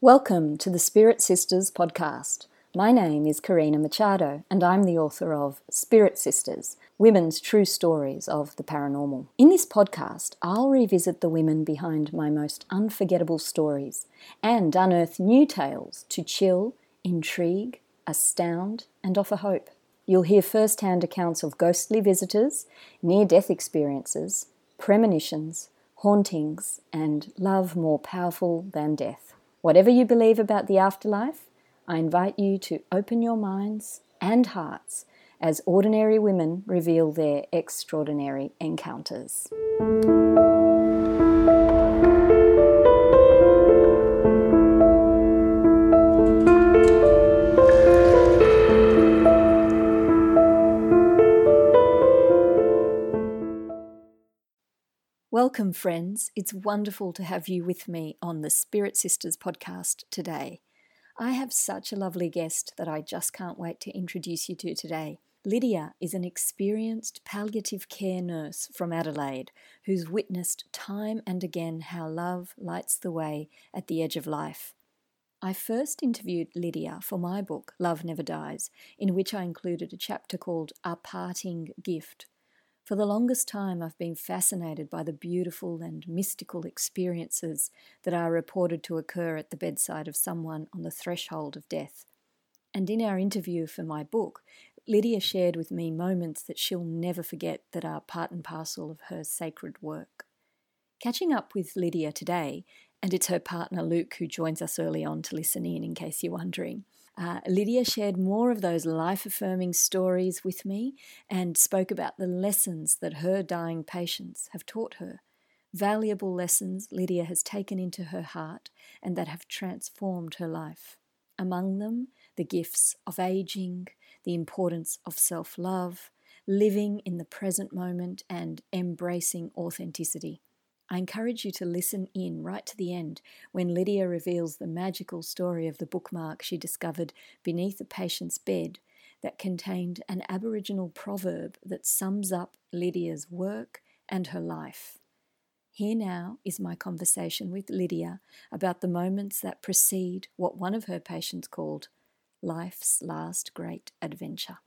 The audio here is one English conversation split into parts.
Welcome to the Spirit Sisters podcast. My name is Karina Machado, and I'm the author of Spirit Sisters Women's True Stories of the Paranormal. In this podcast, I'll revisit the women behind my most unforgettable stories and unearth new tales to chill, intrigue, astound, and offer hope. You'll hear first hand accounts of ghostly visitors, near death experiences, premonitions, hauntings, and love more powerful than death. Whatever you believe about the afterlife, I invite you to open your minds and hearts as ordinary women reveal their extraordinary encounters. Welcome, friends. It's wonderful to have you with me on the Spirit Sisters podcast today. I have such a lovely guest that I just can't wait to introduce you to today. Lydia is an experienced palliative care nurse from Adelaide who's witnessed time and again how love lights the way at the edge of life. I first interviewed Lydia for my book, Love Never Dies, in which I included a chapter called A Parting Gift. For the longest time, I've been fascinated by the beautiful and mystical experiences that are reported to occur at the bedside of someone on the threshold of death. And in our interview for my book, Lydia shared with me moments that she'll never forget that are part and parcel of her sacred work. Catching up with Lydia today, and it's her partner Luke who joins us early on to listen in, in case you're wondering. Uh, Lydia shared more of those life affirming stories with me and spoke about the lessons that her dying patients have taught her. Valuable lessons Lydia has taken into her heart and that have transformed her life. Among them, the gifts of aging, the importance of self love, living in the present moment, and embracing authenticity. I encourage you to listen in right to the end when Lydia reveals the magical story of the bookmark she discovered beneath a patient's bed that contained an Aboriginal proverb that sums up Lydia's work and her life. Here now is my conversation with Lydia about the moments that precede what one of her patients called life's last great adventure.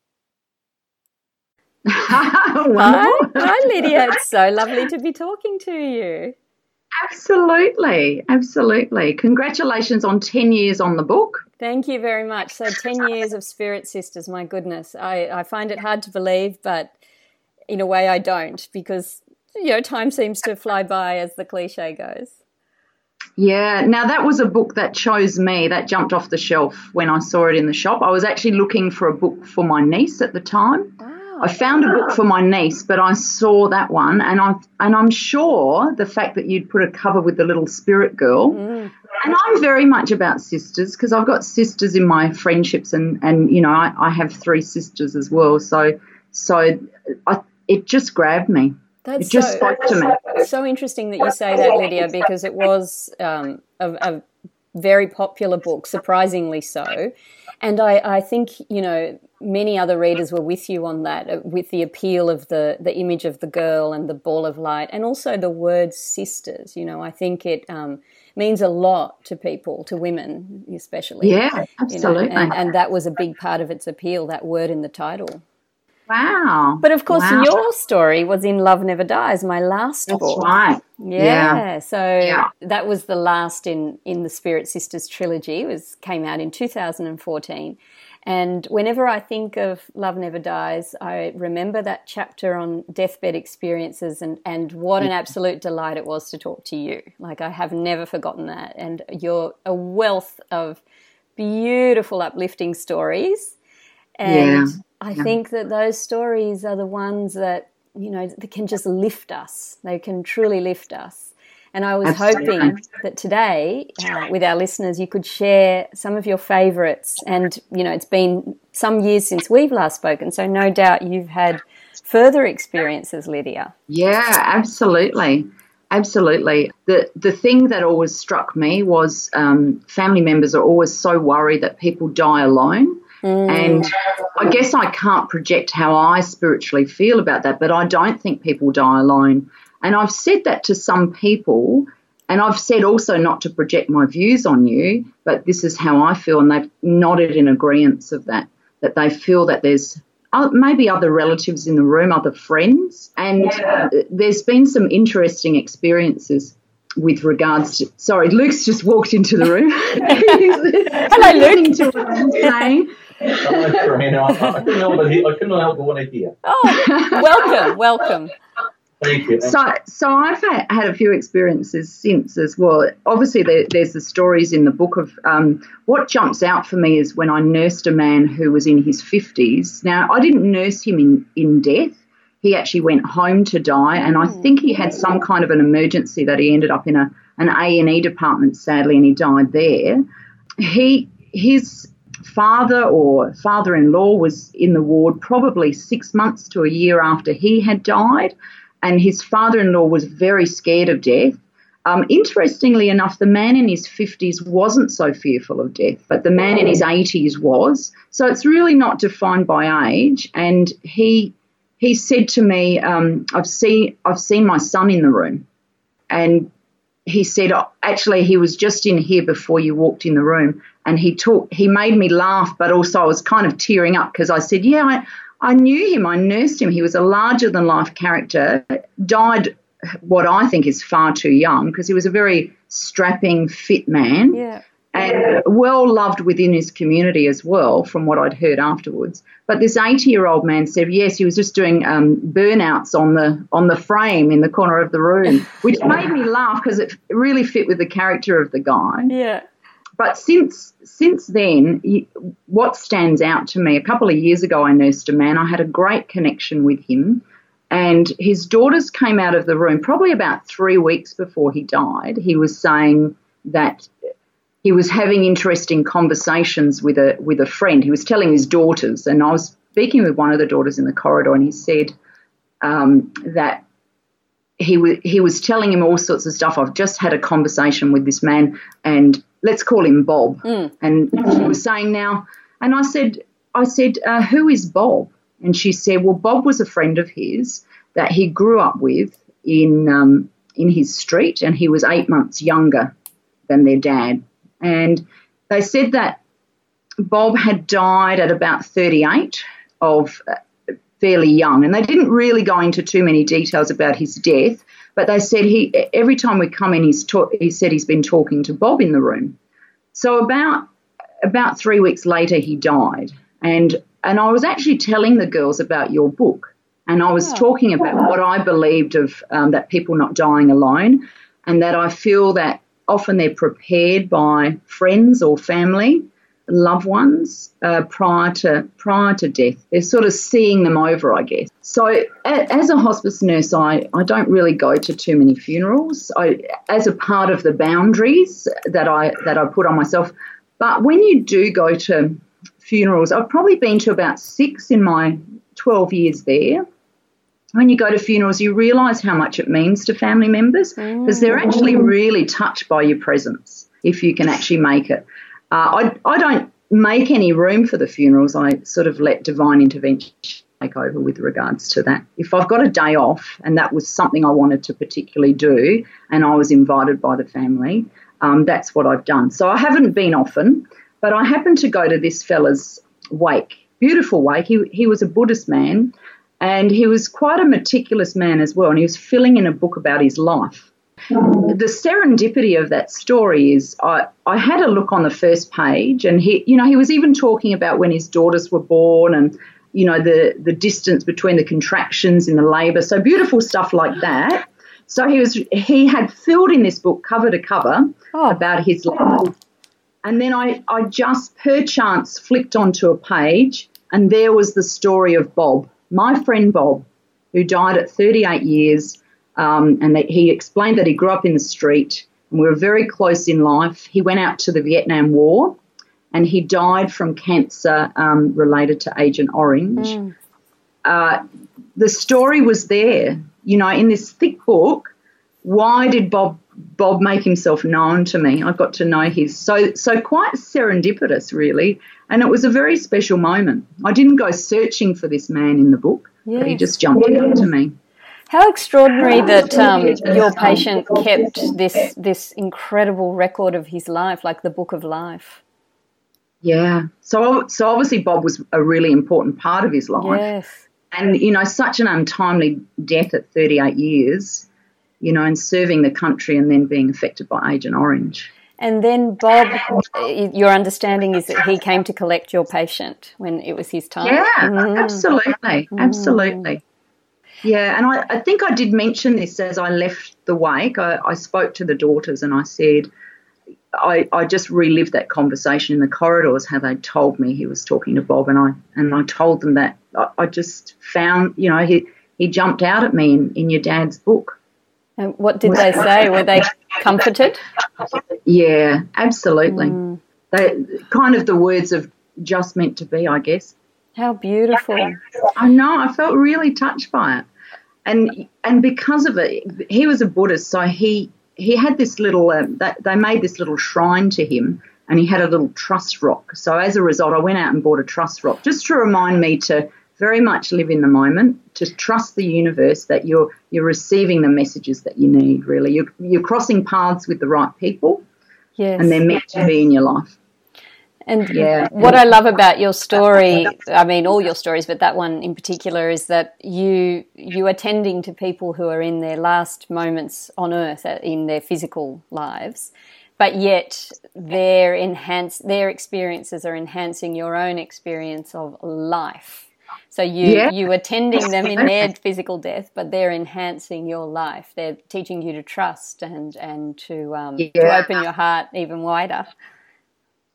hi, hi, Lydia. It's so lovely to be talking to you. Absolutely, absolutely. Congratulations on 10 years on the book. Thank you very much. So, 10 years of Spirit Sisters, my goodness. I, I find it hard to believe, but in a way I don't because, you know, time seems to fly by as the cliche goes. Yeah, now that was a book that chose me, that jumped off the shelf when I saw it in the shop. I was actually looking for a book for my niece at the time. Oh I found a book for my niece, but I saw that one, and I and I'm sure the fact that you'd put a cover with the little spirit girl, mm. and I'm very much about sisters because I've got sisters in my friendships, and and you know I, I have three sisters as well, so so I, it just grabbed me. That's it just so, spoke to me. So interesting that you say that, Lydia, because it was um, a, a very popular book, surprisingly so. And I, I think, you know, many other readers were with you on that, uh, with the appeal of the, the image of the girl and the ball of light, and also the word sisters. You know, I think it um, means a lot to people, to women especially. Yeah, absolutely. You know, and, and that was a big part of its appeal, that word in the title. Wow. But of course, wow. your story was in Love Never Dies, my last That's book. right. Yeah. yeah. So yeah. that was the last in, in the Spirit Sisters trilogy. It was came out in 2014. And whenever I think of Love Never Dies, I remember that chapter on deathbed experiences and, and what an absolute delight it was to talk to you. Like, I have never forgotten that. And you're a wealth of beautiful, uplifting stories. And yeah. I think that those stories are the ones that, you know, that can just lift us. They can truly lift us. And I was Absolutely. hoping that today, uh, with our listeners, you could share some of your favourites. And, you know, it's been some years since we've last spoken, so no doubt you've had further experiences, Lydia. Yeah, absolutely. Absolutely. The the thing that always struck me was um, family members are always so worried that people die alone. Mm. And I guess I can't project how I spiritually feel about that, but I don't think people die alone. And I've said that to some people, and I've said also not to project my views on you, but this is how I feel, and they've nodded in agreement of that. That they feel that there's maybe other relatives in the room, other friends, and yeah. there's been some interesting experiences with regards to. Sorry, Luke's just walked into the room. Hello, Luke. To what I'm saying. I couldn't help but I couldn't help but want to hear. Oh, welcome, welcome. Thank you. So, so I've had, had a few experiences since as well. Obviously, there, there's the stories in the book of um, what jumps out for me is when I nursed a man who was in his 50s. Now, I didn't nurse him in, in death. He actually went home to die, and I think he had some kind of an emergency that he ended up in a an A and E department, sadly, and he died there. He his father or father-in-law was in the ward probably six months to a year after he had died and his father in law was very scared of death. Um, interestingly enough, the man in his 50s wasn't so fearful of death, but the man in his 80s was. So it's really not defined by age. And he he said to me, um, "I've seen I've seen my son in the room," and he said, oh, "Actually, he was just in here before you walked in the room." And he talked. He made me laugh, but also I was kind of tearing up because I said, "Yeah, I, I knew him, I nursed him. He was a larger than life character, died what I think is far too young because he was a very strapping, fit man. Yeah. And well loved within his community as well, from what I'd heard afterwards. But this 80-year-old man said, yes, he was just doing um, burnouts on the on the frame in the corner of the room, which made me laugh because it really fit with the character of the guy. Yeah. But since since then, what stands out to me, a couple of years ago, I nursed a man. I had a great connection with him, and his daughters came out of the room probably about three weeks before he died. He was saying that he was having interesting conversations with a with a friend. He was telling his daughters, and I was speaking with one of the daughters in the corridor, and he said um, that he was he was telling him all sorts of stuff. I've just had a conversation with this man, and let's call him Bob. Mm. And she was saying now, and I said, I said, uh, who is Bob? And she said, well, Bob was a friend of his that he grew up with in um, in his street, and he was eight months younger than their dad. And they said that Bob had died at about 38 of uh, fairly young, and they didn't really go into too many details about his death. But they said he every time we come in, he's ta- he said he's been talking to Bob in the room. So about about three weeks later, he died, and and I was actually telling the girls about your book, and I was talking about what I believed of um, that people not dying alone, and that I feel that often they're prepared by friends or family loved ones uh, prior to prior to death. They're sort of seeing them over, I guess. So, a, as a hospice nurse, I, I don't really go to too many funerals. I, as a part of the boundaries that I that I put on myself. But when you do go to funerals, I've probably been to about six in my 12 years there. When you go to funerals, you realise how much it means to family members because they're actually really touched by your presence if you can actually make it. Uh, I, I don't make any room for the funerals. I sort of let divine intervention take over with regards to that. If I've got a day off and that was something I wanted to particularly do and I was invited by the family, um, that's what I've done. So I haven't been often, but I happened to go to this fella's wake. Beautiful wake. He, he was a Buddhist man and he was quite a meticulous man as well. And he was filling in a book about his life. The serendipity of that story is I, I had a look on the first page and he you know he was even talking about when his daughters were born and you know the the distance between the contractions in the labor so beautiful stuff like that so he was he had filled in this book cover to cover oh. about his life and then I, I just perchance flicked onto a page and there was the story of Bob my friend Bob who died at 38 years um, and that he explained that he grew up in the street and we were very close in life. He went out to the Vietnam War and he died from cancer um, related to Agent Orange. Mm. Uh, the story was there, you know, in this thick book. Why did Bob Bob make himself known to me? I got to know his so so quite serendipitous, really, and it was a very special moment. I didn't go searching for this man in the book, yes. but he just jumped out to me. How extraordinary that um, your patient kept this this incredible record of his life, like the book of life. Yeah. So so obviously Bob was a really important part of his life. Yes. And you know, such an untimely death at 38 years, you know, and serving the country and then being affected by Agent Orange. And then Bob, your understanding is that he came to collect your patient when it was his time. Yeah, mm. absolutely, mm. absolutely. Yeah, and I, I, think I did mention this as I left the wake. I, I spoke to the daughters and I said, I, I just relived that conversation in the corridors, how they told me he was talking to Bob, and I and I told them that I, I just found, you know, he he jumped out at me in, in your dad's book. And what did they say? Were they comforted? Yeah, absolutely. Mm. They kind of the words of just meant to be, I guess. How beautiful. I know, I felt really touched by it and and because of it, he was a Buddhist, so he he had this little. Uh, they made this little shrine to him, and he had a little trust rock. So as a result, I went out and bought a trust rock just to remind me to very much live in the moment, to trust the universe that you're you're receiving the messages that you need. Really, you're you're crossing paths with the right people, yes. and they're meant to be in your life. And yeah. what I love about your story, I mean all your stories, but that one in particular is that you you are tending to people who are in their last moments on earth uh, in their physical lives, but yet their enhance their experiences are enhancing your own experience of life. So you yeah. you are tending them in their physical death, but they're enhancing your life. They're teaching you to trust and and to um, yeah. to open your heart even wider.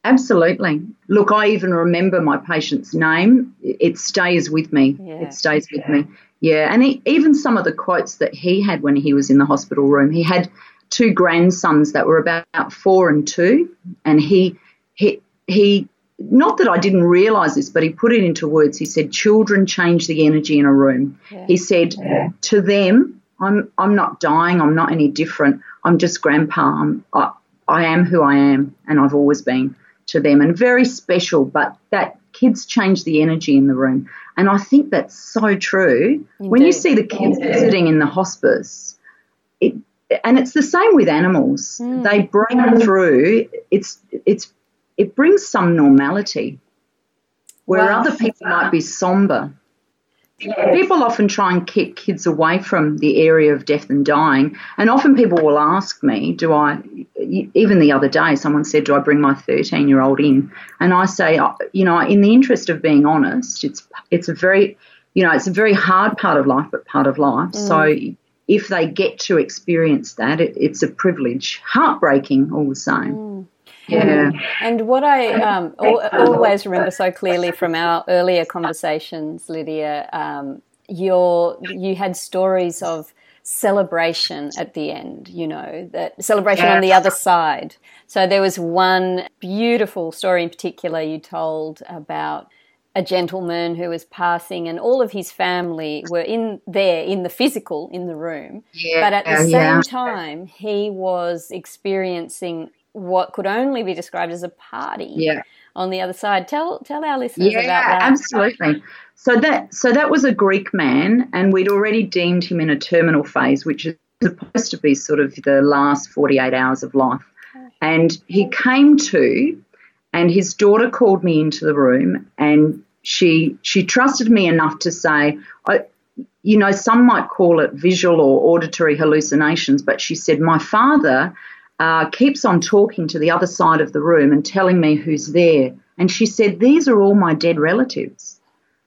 Absolutely. Look, I even remember my patient's name. It stays with me. Yeah. It stays with me. Yeah, and he, even some of the quotes that he had when he was in the hospital room. He had two grandsons that were about four and two, and he he he. Not that I didn't realise this, but he put it into words. He said, "Children change the energy in a room." Yeah. He said, yeah. "To them, I'm I'm not dying. I'm not any different. I'm just grandpa. I'm, I, I am who I am, and I've always been." to them and very special, but that kids change the energy in the room. And I think that's so true. Indeed. When you see the kids yeah. visiting in the hospice, it and it's the same with animals. Mm. They break through. It's it's it brings some normality where wow. other people might be somber. People often try and keep kids away from the area of death and dying. And often people will ask me, do I, even the other day, someone said, do I bring my 13 year old in? And I say, you know, in the interest of being honest, it's, it's a very, you know, it's a very hard part of life, but part of life. Mm. So if they get to experience that, it, it's a privilege. Heartbreaking all the same. Mm. Yeah. And what I um, always remember so clearly from our earlier conversations, Lydia, um, your you had stories of celebration at the end, you know, that celebration yeah. on the other side. So there was one beautiful story in particular you told about a gentleman who was passing and all of his family were in there in the physical in the room yeah, but at the same yeah. time he was experiencing what could only be described as a party yeah. on the other side. Tell tell our listeners yeah, about that. Absolutely. So that so that was a Greek man and we'd already deemed him in a terminal phase, which is supposed to be sort of the last 48 hours of life. And he came to and his daughter called me into the room and she she trusted me enough to say, I, you know, some might call it visual or auditory hallucinations, but she said, My father uh, keeps on talking to the other side of the room and telling me who's there. And she said, These are all my dead relatives.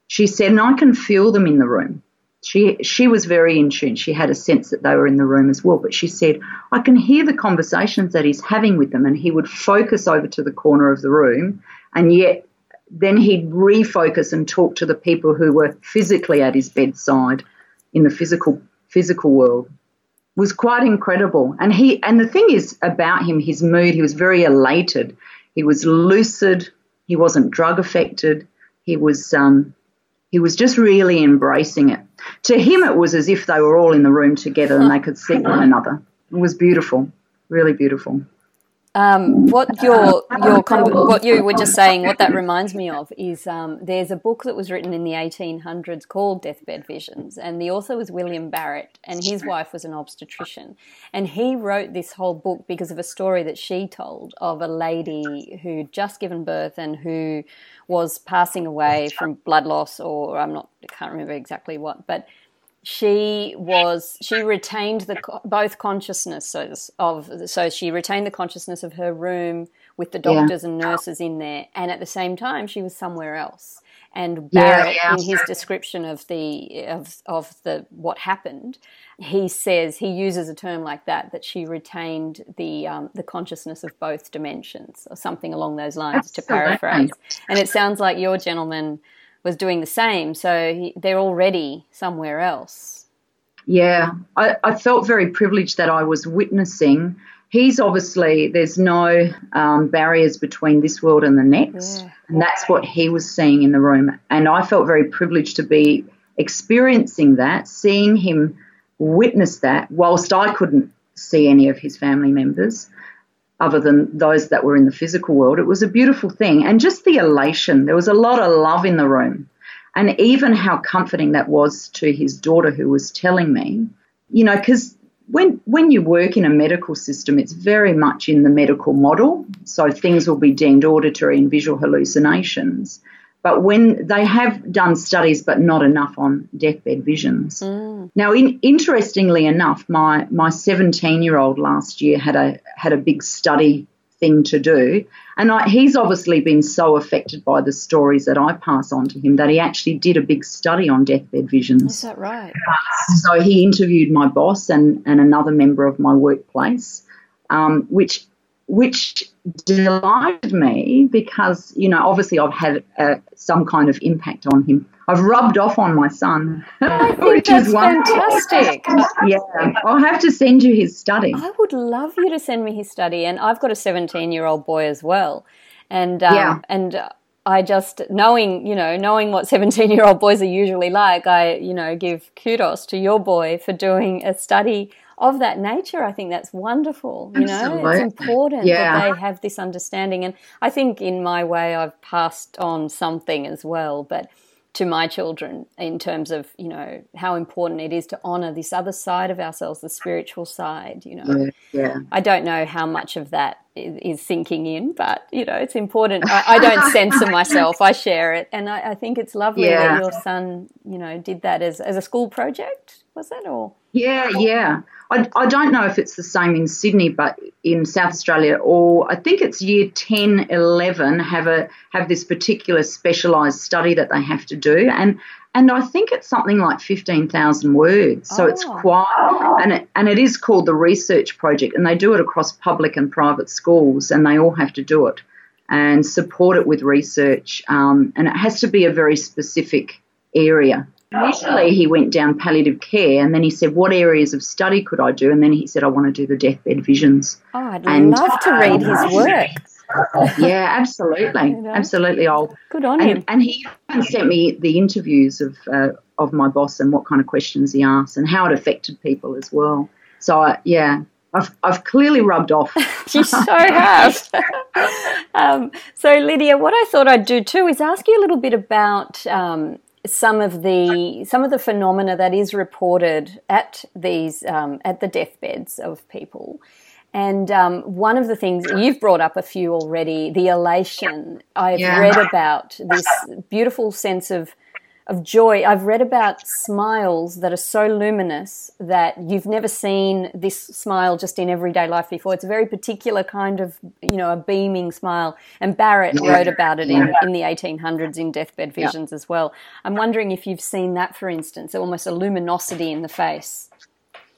She said, and I can feel them in the room. She, she was very in tune. She had a sense that they were in the room as well. But she said, I can hear the conversations that he's having with them. And he would focus over to the corner of the room. And yet, then he'd refocus and talk to the people who were physically at his bedside in the physical physical world was quite incredible. And he and the thing is about him, his mood, he was very elated. He was lucid. He wasn't drug affected. He was um, he was just really embracing it. To him, it was as if they were all in the room together and they could see one another. It was beautiful, really beautiful. Um, what your your what you were just saying, what that reminds me of is um, there's a book that was written in the 1800s called Deathbed Visions, and the author was William Barrett, and his wife was an obstetrician, and he wrote this whole book because of a story that she told of a lady who'd just given birth and who was passing away from blood loss, or I'm not, I can't remember exactly what, but she was she retained the both consciousnesses of so she retained the consciousness of her room with the doctors yeah. and nurses in there and at the same time she was somewhere else and Barrett yeah, yeah. in his description of the of of the what happened he says he uses a term like that that she retained the um, the consciousness of both dimensions or something along those lines to paraphrase and it sounds like your gentleman was doing the same. So he, they're already somewhere else. Yeah, I, I, felt very privileged that I was witnessing. He's obviously, there's no um, barriers between this world and the next. Yeah. And that's what he was seeing in the room. And I felt very privileged to be experiencing that, seeing him witness that, whilst I couldn't see any of his family members other than those that were in the physical world. It was a beautiful thing. And just the elation, there was a lot of love in the room. And even how comforting that was to his daughter who was telling me, you know, because when, when you work in a medical system, it's very much in the medical model. So things will be deemed auditory and visual hallucinations. But when they have done studies, but not enough on deathbed visions. Mm. Now, in, interestingly enough, my my 17 year old last year had a had a big study thing to do, and I, he's obviously been so affected by the stories that I pass on to him that he actually did a big study on deathbed visions. Is that right? So he interviewed my boss and and another member of my workplace, um, which which delighted me because, you know, obviously I've had uh, some kind of impact on him. I've rubbed off on my son, which is fantastic. yeah, I'll have to send you his study. I would love you to send me his study, and I've got a 17 year old boy as well, and um, yeah. and I just knowing you know knowing what 17 year old boys are usually like, I you know give kudos to your boy for doing a study of that nature, I think that's wonderful. You Absolutely. know, it's important yeah. that they have this understanding. And I think in my way, I've passed on something as well, but to my children in terms of you know how important it is to honor this other side of ourselves the spiritual side you know yeah, i don't know how much of that is, is sinking in but you know it's important I, I, don't censor myself i share it and i, I think it's lovely yeah. that your son you know did that as, as a school project was it or yeah yeah I, I don't know if it's the same in Sydney, but in South Australia, or I think it's year 10, 11 have a have this particular specialised study that they have to do, and and I think it's something like 15,000 words. So oh. it's quite, and it, and it is called the research project, and they do it across public and private schools, and they all have to do it and support it with research, um, and it has to be a very specific area. Initially, he went down palliative care, and then he said, "What areas of study could I do?" And then he said, "I want to do the deathbed visions." Oh, I'd and, love to read his work. yeah, absolutely, you know? absolutely. I'll good on and, him. And he even sent me the interviews of uh, of my boss and what kind of questions he asked and how it affected people as well. So uh, yeah, I've, I've clearly rubbed off. you so have. um, so, Lydia, what I thought I'd do too is ask you a little bit about um, some of the some of the phenomena that is reported at these um, at the deathbeds of people. And um, one of the things you've brought up a few already, the elation. I've yeah. read about this beautiful sense of of joy. I've read about smiles that are so luminous that you've never seen this smile just in everyday life before. It's a very particular kind of, you know, a beaming smile. And Barrett yeah. wrote about it in, in the 1800s in Deathbed Visions yeah. as well. I'm wondering if you've seen that, for instance, almost a luminosity in the face.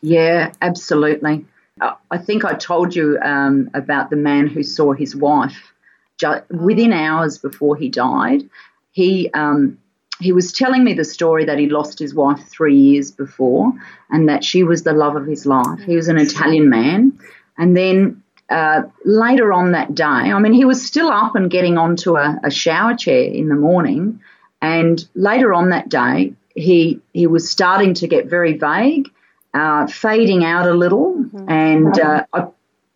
Yeah, absolutely. I think I told you um, about the man who saw his wife just within hours before he died. He um, he was telling me the story that he lost his wife three years before and that she was the love of his life. He was an Italian man. And then uh, later on that day, I mean, he was still up and getting onto a, a shower chair in the morning. And later on that day, he, he was starting to get very vague, uh, fading out a little. Mm-hmm. And uh, I,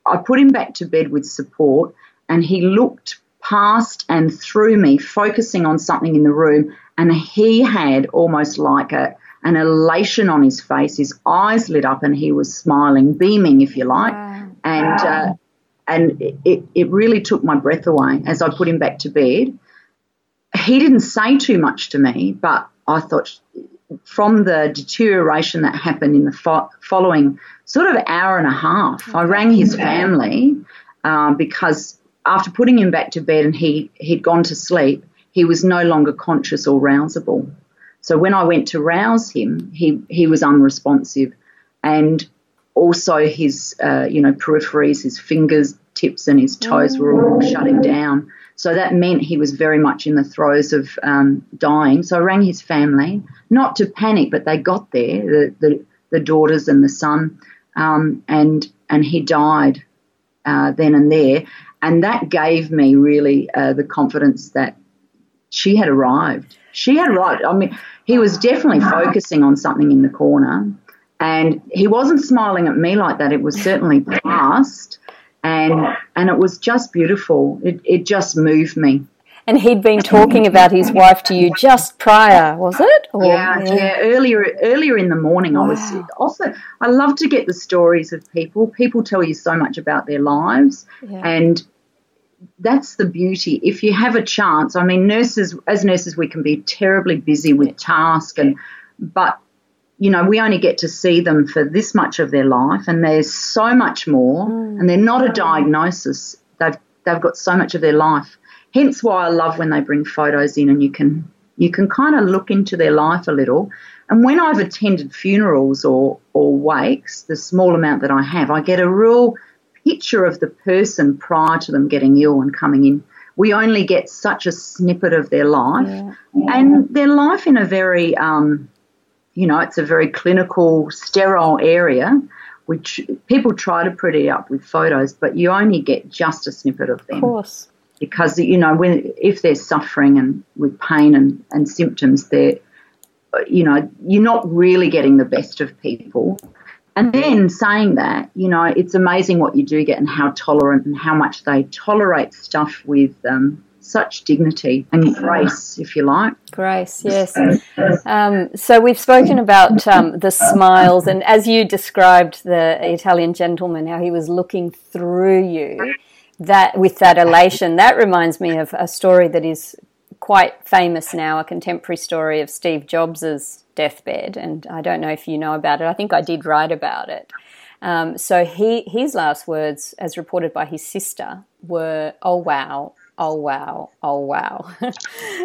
I put him back to bed with support, and he looked past and through me, focusing on something in the room, and he had almost like a an elation on his face. His eyes lit up, and he was smiling, beaming, if you like, wow. and. Uh, and it, it really took my breath away as I put him back to bed. He didn't say too much to me, but I thought from the deterioration that happened in the fo- following sort of hour and a half, I rang his family uh, because after putting him back to bed and he, he'd gone to sleep, he was no longer conscious or rousable. So when I went to rouse him, he, he was unresponsive. And also his, uh, you know, peripheries, his fingers, tips, and his toes were all shutting down. So that meant he was very much in the throes of um, dying. So I rang his family, not to panic, but they got there, the, the, the daughters and the son, um, and and he died uh, then and there. And that gave me really uh, the confidence that she had arrived. She had arrived. I mean, he was definitely focusing on something in the corner, and he wasn't smiling at me like that. It was certainly past and and it was just beautiful. It it just moved me. And he'd been talking about his wife to you just prior, was it? Or, yeah, yeah, yeah, Earlier, earlier in the morning, wow. I was also. I love to get the stories of people. People tell you so much about their lives, yeah. and that's the beauty. If you have a chance, I mean, nurses, as nurses, we can be terribly busy with tasks, and but you know, we only get to see them for this much of their life, and there's so much more, mm. and they're not a diagnosis. They've they've got so much of their life. Hence, why I love when they bring photos in, and you can you can kind of look into their life a little. And when I've attended funerals or or wakes, the small amount that I have, I get a real picture of the person prior to them getting ill and coming in. We only get such a snippet of their life, yeah. and their life in a very um, you know, it's a very clinical, sterile area, which people try to pretty up with photos, but you only get just a snippet of them. Of course. Because, you know, when if they're suffering and with pain and, and symptoms, they're, you know, you're not really getting the best of people. And then saying that, you know, it's amazing what you do get and how tolerant and how much they tolerate stuff with um, such dignity and grace, if you like. Grace, yes. Um, so we've spoken about um, the smiles, and as you described the Italian gentleman, how he was looking through you, that with that elation, that reminds me of a story that is quite famous now, a contemporary story of Steve Jobs's deathbed, and I don't know if you know about it. I think I did write about it. Um, so he his last words, as reported by his sister, were, "Oh wow, oh wow, oh wow.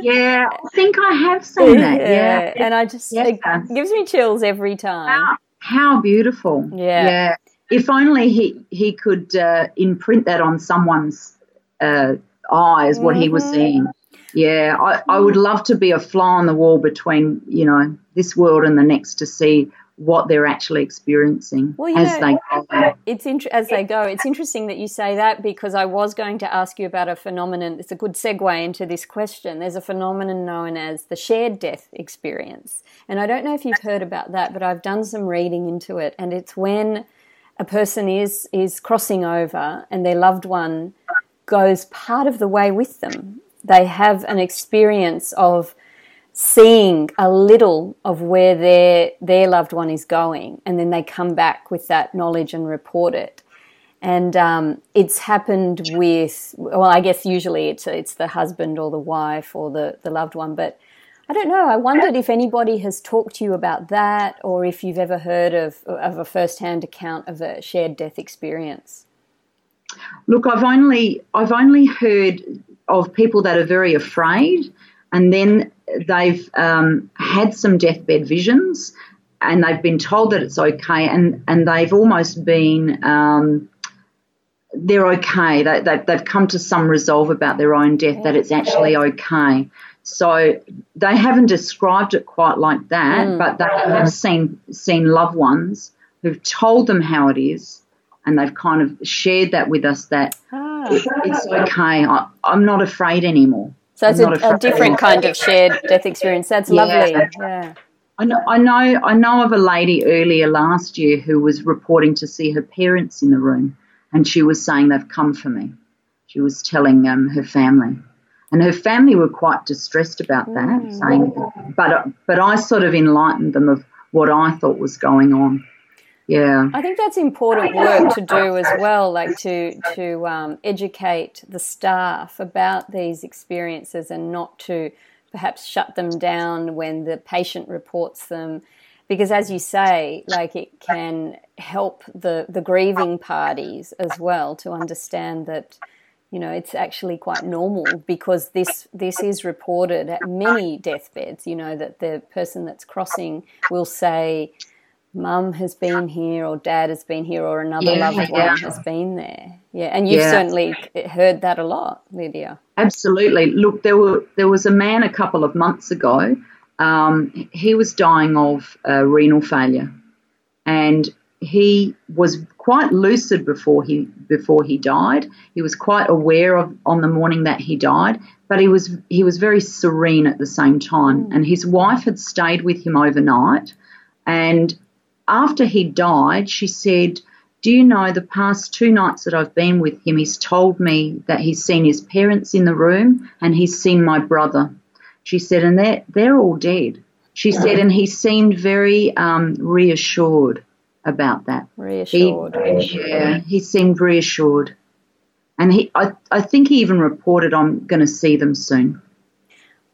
yeah, I think I have seen that. Yeah, and I just yeah. it gives me chills every time. How, how beautiful. Yeah, yeah. If only he he could uh, imprint that on someone's uh, eyes, what mm-hmm. he was mm-hmm. seeing. Yeah, I, I would hmm. love to be a fly on the wall between you know this world and the next to see what they're actually experiencing well, as know, they go. It's int- as they go. It's interesting that you say that because I was going to ask you about a phenomenon. It's a good segue into this question. There's a phenomenon known as the shared death experience, and I don't know if you've heard about that, but I've done some reading into it, and it's when a person is is crossing over and their loved one goes part of the way with them. They have an experience of seeing a little of where their their loved one is going, and then they come back with that knowledge and report it. And um, it's happened with well, I guess usually it's it's the husband or the wife or the the loved one, but I don't know. I wondered if anybody has talked to you about that, or if you've ever heard of of a first hand account of a shared death experience. Look, I've only I've only heard of people that are very afraid and then they've um, had some deathbed visions and they've been told that it's okay and, and they've almost been um, they're okay they, they, they've come to some resolve about their own death that it's actually okay so they haven't described it quite like that mm. but they have seen seen loved ones who've told them how it is and they've kind of shared that with us that ah. it's okay I, i'm not afraid anymore so it's a, a, different kind of shared death experience. That's lovely. Yeah. I know, I know, I know of a lady earlier last year who was reporting to see her parents in the room, and she was saying they've come for me. She was telling um, her family, and her family were quite distressed about that, mm. saying, but but I sort of enlightened them of what I thought was going on. Yeah, I think that's important work to do as well, like to to um, educate the staff about these experiences and not to perhaps shut them down when the patient reports them. Because as you say like it can help the the grieving parties as well to understand that you know it's actually quite normal because this this is reported at many deathbeds you know that the person that's crossing will say mum has been here or dad has been here or another yeah, loved yeah. one has been there. Yeah and you've yeah. certainly heard that a lot lydia. Absolutely. Look there were there was a man a couple of months ago um, he was dying of uh, renal failure. And he was quite lucid before he before he died. He was quite aware of on the morning that he died but he was he was very serene at the same time. Mm. and his wife had stayed with him overnight. And after he died, she said, Do you know the past two nights that I've been with him, he's told me that he's seen his parents in the room and he's seen my brother. She said, and they're, they're all dead. She said, and he seemed very um, reassured about that. Reassured. He, yeah, he seemed reassured. And he, I, I think he even reported, I'm going to see them soon.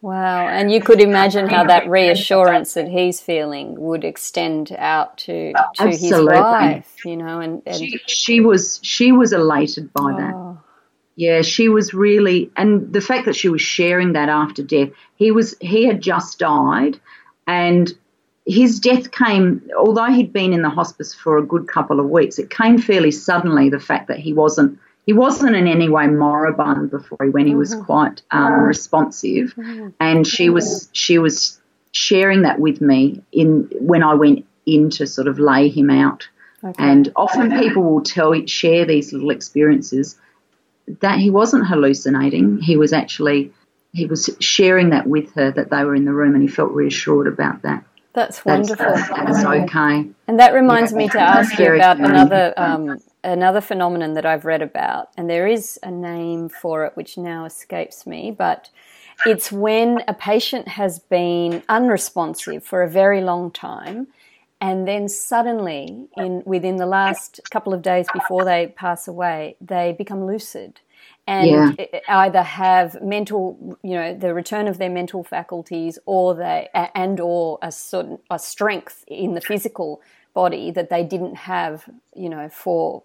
Wow, and you could imagine how that reassurance that he's feeling would extend out to to Absolutely. his wife, you know, and, and she, she, was she was elated by oh. that. Yeah, she was really, and the fact that she was sharing that after death, he was he had just died, and his death came, although he'd been in the hospice for a good couple of weeks, it came fairly suddenly. The fact that he wasn't he wasn't in any way moribund before he went. He was mm-hmm. quite um, responsive, mm-hmm. and she was she was sharing that with me in when I went in to sort of lay him out. Okay. And often people will tell share these little experiences that he wasn't hallucinating. He was actually he was sharing that with her that they were in the room, and he felt reassured about that. That's wonderful. That's, that's okay. And that reminds yeah. me to ask you about another um, another phenomenon that I've read about, and there is a name for it which now escapes me, but it's when a patient has been unresponsive for a very long time and then suddenly in within the last couple of days before they pass away they become lucid and yeah. either have mental you know the return of their mental faculties or they and or a certain a strength in the physical body that they didn't have, you know, for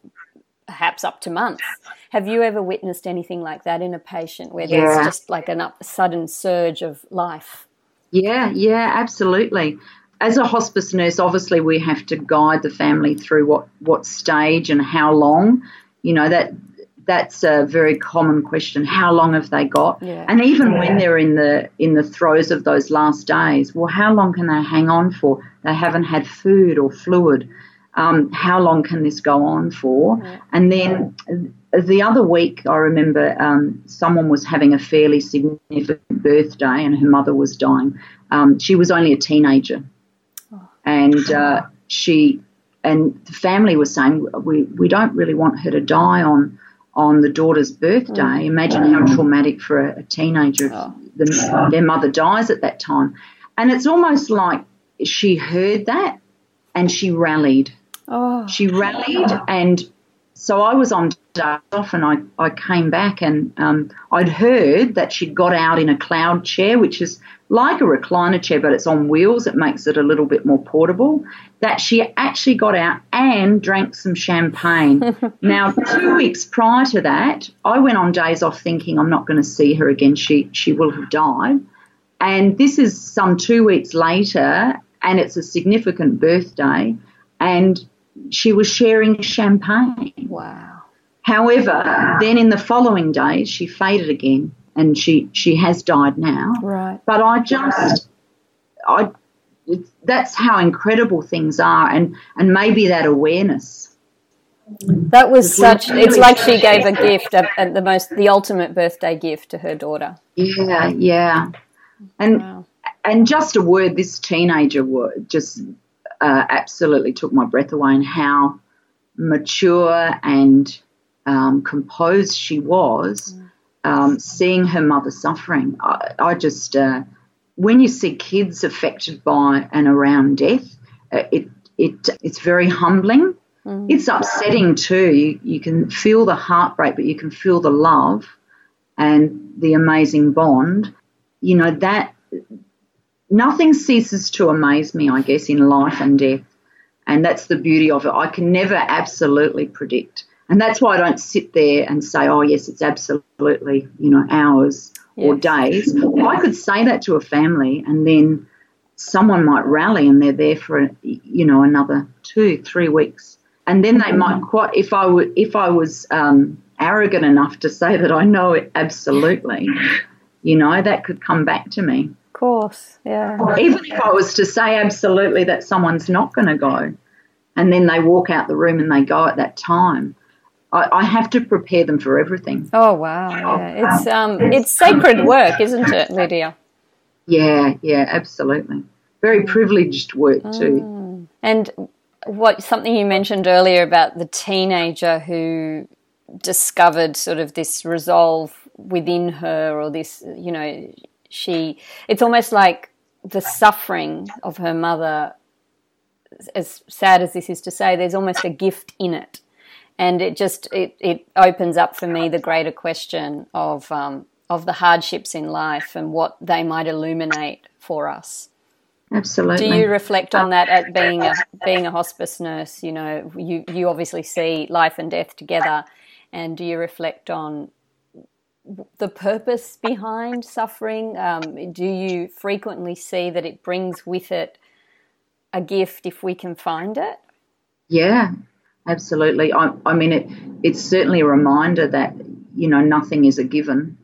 perhaps up to months. Have you ever witnessed anything like that in a patient where yeah. there's just like an up, sudden surge of life? Yeah, yeah, absolutely. As a hospice nurse, obviously we have to guide the family through what, what stage and how long. You know that that's a very common question. How long have they got? Yeah. And even yeah. when they're in the in the throes of those last days, well, how long can they hang on for? They haven't had food or fluid. Um, how long can this go on for? Yeah. And then the other week, I remember um, someone was having a fairly significant birthday, and her mother was dying. Um, she was only a teenager, oh. and uh, she and the family was saying we we don't really want her to die on on the daughter's birthday. Mm. Imagine how traumatic for a, a teenager if oh. the, their mother dies at that time. And it's almost like she heard that and she rallied. Oh. She rallied, and so I was on day off and I, I came back and um, I'd heard that she'd got out in a cloud chair, which is like a recliner chair, but it's on wheels. It makes it a little bit more portable. That she actually got out and drank some champagne. now, two weeks prior to that, I went on days off thinking I'm not going to see her again. She she will have died. And this is some two weeks later, and it's a significant birthday, and she was sharing champagne. Wow. However, then in the following days, she faded again and she, she has died now. Right. But I just, I, that's how incredible things are and, and maybe that awareness. That was such, it's like she gave a gift, a, a, the most, the ultimate birthday gift to her daughter. Yeah, yeah. And, wow. and just a word, this teenager just uh, absolutely took my breath away and how mature and um, composed she was, um, seeing her mother suffering. I, I just, uh, when you see kids affected by and around death, uh, it, it, it's very humbling. Mm. It's upsetting too. You, you can feel the heartbreak, but you can feel the love and the amazing bond. You know, that nothing ceases to amaze me, I guess, in life and death. And that's the beauty of it. I can never absolutely predict. And that's why I don't sit there and say, oh, yes, it's absolutely, you know, hours yes. or days. I could say that to a family and then someone might rally and they're there for, you know, another two, three weeks. And then they might quite, if I, w- if I was um, arrogant enough to say that I know it absolutely, you know, that could come back to me. Of course, yeah. Even if I was to say absolutely that someone's not going to go, and then they walk out the room and they go at that time. I, I have to prepare them for everything. Oh wow! Yeah. It's um, it's sacred work, isn't it, Lydia? Yeah, yeah, absolutely. Very privileged work too. Mm. And what something you mentioned earlier about the teenager who discovered sort of this resolve within her, or this, you know, she. It's almost like the suffering of her mother as sad as this is to say, there's almost a gift in it, and it just it, it opens up for me the greater question of um, of the hardships in life and what they might illuminate for us. Absolutely. Do you reflect on that at being a being a hospice nurse? You know, you you obviously see life and death together, and do you reflect on the purpose behind suffering? Um, do you frequently see that it brings with it a gift if we can find it? Yeah, absolutely. I, I mean, it, it's certainly a reminder that, you know, nothing is a given.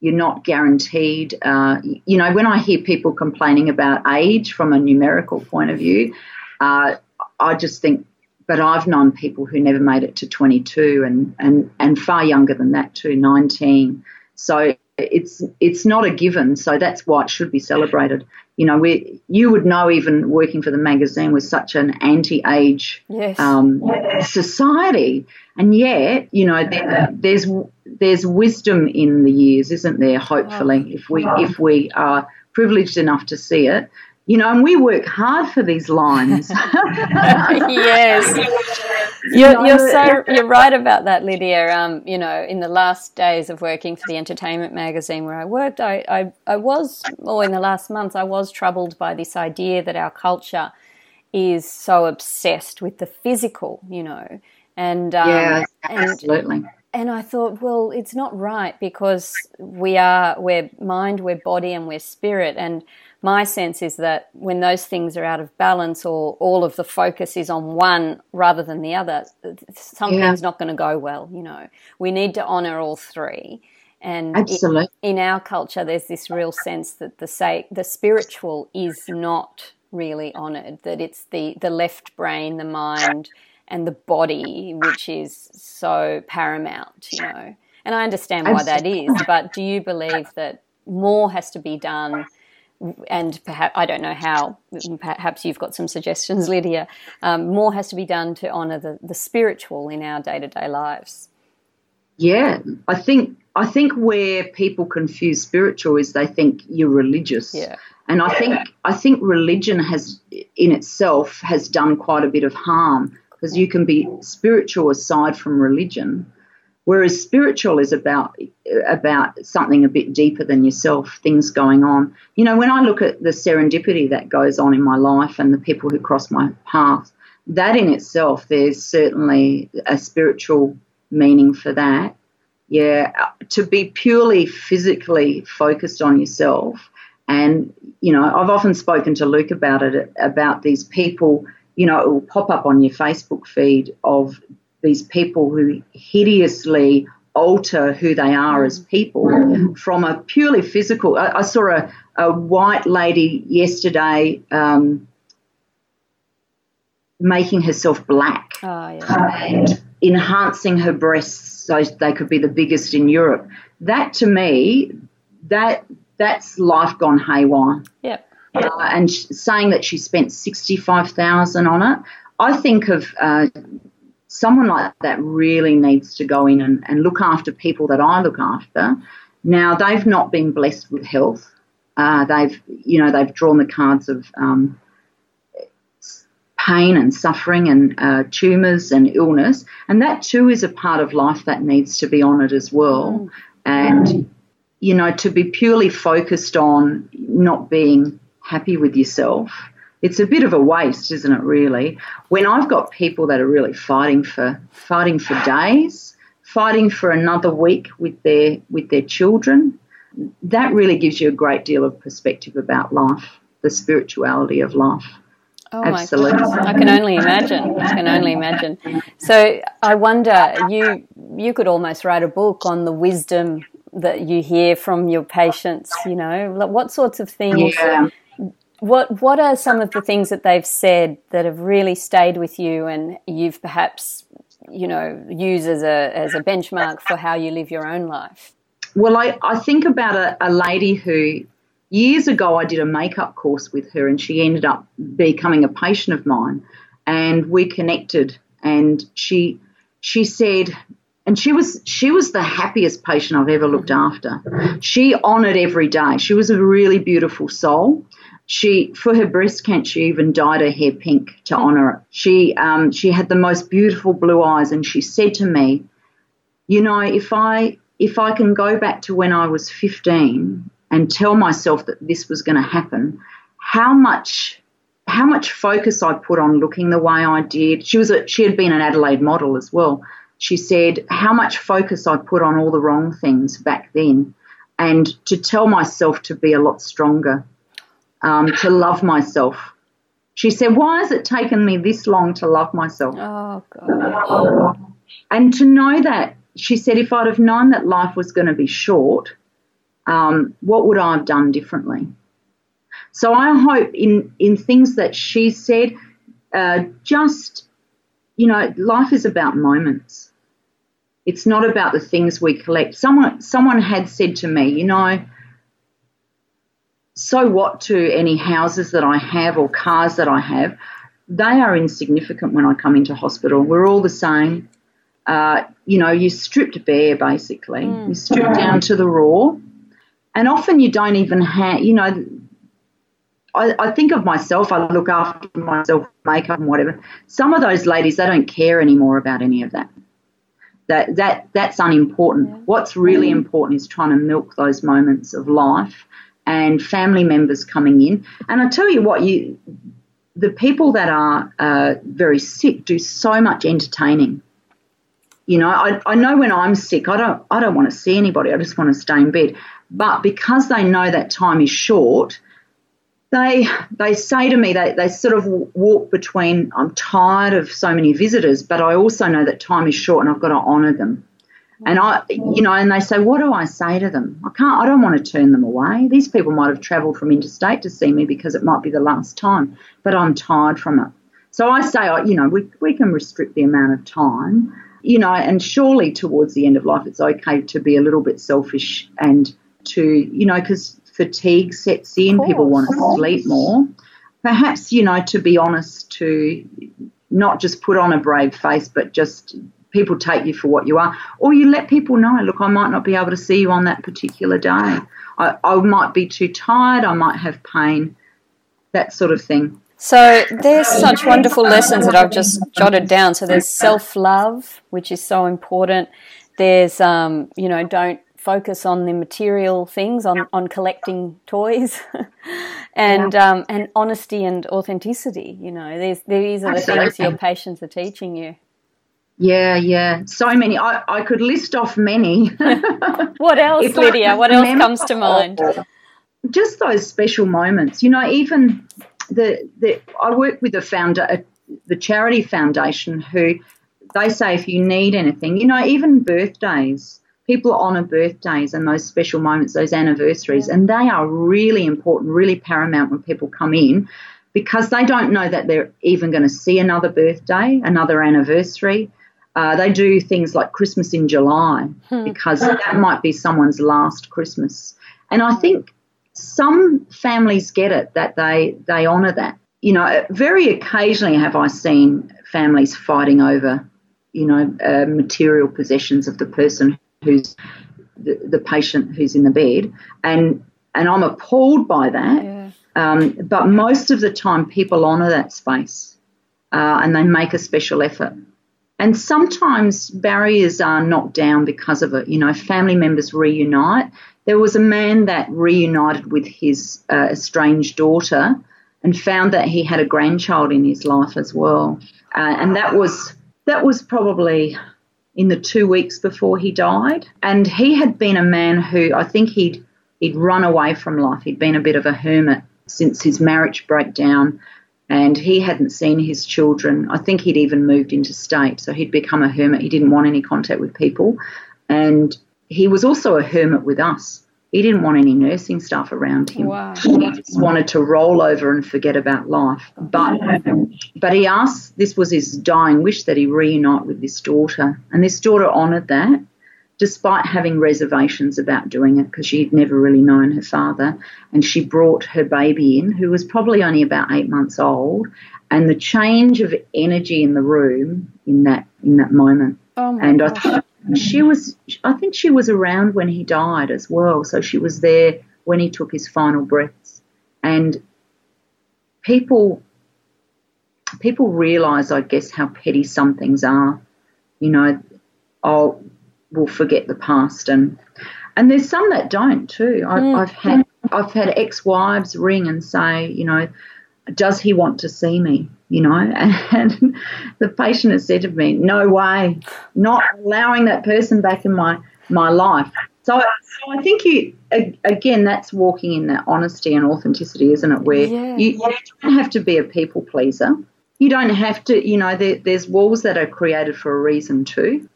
You're not guaranteed. Uh, you know, when I hear people complaining about age from a numerical point of view, uh, I just think, but I've known people who never made it to 22 and, and, and far younger than that too, 19. So it's it's not a given. So that's why it should be celebrated you know, we you would know even working for the magazine was such an anti-age yes. um, society, and yet you know there, there's there's wisdom in the years, isn't there? Hopefully, if we if we are privileged enough to see it, you know, and we work hard for these lines. yes, you're, you're so you're right about that, Lydia. Um, you know, in the last days of working for the entertainment magazine where I worked, I, I, I was, or in the last months, I was troubled by this idea that our culture is so obsessed with the physical. You know, and um, yeah, absolutely. And, and I thought, well, it's not right because we are we're mind, we're body, and we're spirit, and my sense is that when those things are out of balance or all of the focus is on one rather than the other, something's yeah. not going to go well. You know, we need to honor all three. And Absolutely. in our culture, there's this real sense that the say the spiritual is not really honored. That it's the the left brain, the mind, and the body which is so paramount. You know, and I understand why that is. But do you believe that more has to be done? and perhaps I don't know how. Perhaps you've got some suggestions, Lydia. Um, more has to be done to honour the, the spiritual in our day to day lives. Yeah, I think I think where people confuse spiritual is they think you're religious. Yeah. And I think I think religion has in itself has done quite a bit of harm because you can be spiritual aside from religion Whereas spiritual is about about something a bit deeper than yourself, things going on. You know, when I look at the serendipity that goes on in my life and the people who cross my path, that in itself, there's certainly a spiritual meaning for that. Yeah, to be purely physically focused on yourself. And, you know, I've often spoken to Luke about it, about these people, you know, it will pop up on your Facebook feed of these people who hideously alter who they are as people from a purely physical. I, I saw a, a, white lady yesterday um, making herself black oh, yeah. and enhancing her breasts so they could be the biggest in Europe. That to me, that that's life gone haywire. Yep. Uh, and saying that she spent sixty five thousand on it. I think of uh, someone like that really needs to go in and, and look after people that I look after. Now, they've not been blessed with health. Uh, they've, you know, they've drawn the cards of um, pain and suffering and uh, tumours and illness, and that too is a part of life that needs to be honoured as well. Mm. And you know, to be purely focused on not being happy with yourself, it's a bit of a waste, isn't it? Really, when I've got people that are really fighting for fighting for days, fighting for another week with their with their children, that really gives you a great deal of perspective about life, the spirituality of life. Oh Absolutely. my. I can only imagine. I can only imagine. So I wonder, you you could almost write a book on the wisdom that you hear from your patients, you know, what sorts of things yeah. What what are some of the things that they've said that have really stayed with you and you've perhaps, you know, used as a as a benchmark for how you live your own life? Well, I, I think about a, a lady who years ago I did a makeup course with her and she ended up becoming a patient of mine and we connected and she she said and she was she was the happiest patient I've ever looked after. She honoured every day. She was a really beautiful soul. She for her breast cancer she even dyed her hair pink to honour it. She um, she had the most beautiful blue eyes, and she said to me, "You know, if I if I can go back to when I was 15 and tell myself that this was going to happen, how much how much focus I put on looking the way I did. She was a, she had been an Adelaide model as well. She said how much focus I put on all the wrong things back then, and to tell myself to be a lot stronger, um, to love myself. She said, "Why has it taken me this long to love myself?" Oh God! And to know that she said, if I'd have known that life was going to be short, um, what would I have done differently? So I hope in in things that she said, uh, just you know, life is about moments. It's not about the things we collect. Someone someone had said to me, you know, so what to any houses that I have or cars that I have? They are insignificant when I come into hospital. We're all the same. Uh, you know, you're stripped bare basically. Mm. You're stripped down to the raw. And often you don't even have, you know, I, I, think of myself, I look after myself, makeup and whatever. Some of those ladies, they don't care anymore about any of that. That that that's unimportant. Yeah. What's really mm. important is trying to milk those moments of life and family members coming in. And I tell you what, you the people that are uh, very sick do so much entertaining. You know, I, I know when I'm sick, I don't I don't want to see anybody. I just want to stay in bed. But because they know that time is short, they they say to me they, they sort of walk between I'm tired of so many visitors, but I also know that time is short and I've got to honour them. And I, you know, and they say, what do I say to them? I can't. I don't want to turn them away. These people might have travelled from interstate to see me because it might be the last time, but I'm tired from it. So I say, oh, you know, we we can restrict the amount of time, you know, and surely towards the end of life, it's okay to be a little bit selfish and to, you know, because fatigue sets in, people want to sleep more. Perhaps, you know, to be honest, to not just put on a brave face, but just people take you for what you are. Or you let people know, look, I might not be able to see you on that particular day. I, I might be too tired, I might have pain, that sort of thing. So there's such wonderful lessons that I've just jotted down. So there's self love, which is so important. There's, um, you know, don't focus on the material things, on, on collecting toys, and um, and honesty and authenticity. You know, these these are the Absolutely. things your patients are teaching you. Yeah, yeah, so many. I, I could list off many. what else, if Lydia? What else comes to mind? Just those special moments. You know, even the the I work with a founder, the charity foundation, who they say if you need anything, you know, even birthdays people honour birthdays and those special moments, those anniversaries, and they are really important, really paramount when people come in because they don't know that they're even going to see another birthday, another anniversary. Uh, they do things like Christmas in July hmm. because that might be someone's last Christmas. And I think some families get it that they, they honour that. You know, very occasionally have I seen families fighting over you know, uh, material possessions of the person who's the, the, patient who's in the bed, and and I'm appalled by that. Yeah. Um, but most of the time, people honour that space, uh, and they make a special effort. And sometimes barriers are knocked down because of it. You know, family members reunite. There was a man that reunited with his uh, estranged daughter and found that he had a grandchild in his life as well. Uh, and that was that was probably in the two weeks before he died. And he had been a man who I think he'd he'd run away from life. He'd been a bit of a hermit since his marriage breakdown and he hadn't seen his children. I think he'd even moved into state, so he'd become a hermit. He didn't want any contact with people, and he was also a hermit with us. He didn't want any nursing staff around him. Wow. He just wanted to roll over and forget about life. But but he asked, this was his dying wish that he reunite with this daughter, and this daughter honoured that despite having reservations about doing it because she'd never really known her father. And she brought her baby in, who was probably only about eight months old. And the change of energy in the room in that in that moment. Oh and. I th- she was, I think she was around when he died as well. So she was there when he took his final breaths. And people, people realise, I guess, how petty some things are. You know, oh, will forget the past and and there's some that don't too. I, mm. I've had I've had ex-wives ring and say, you know, does he want to see me? You know, and the patient has said to me, no way, not allowing that person back in my my life. So, so I think you again that's walking in that honesty and authenticity, isn't it? Where yeah. you, you don't have to be a people pleaser. You don't have to, you know, there, there's walls that are created for a reason too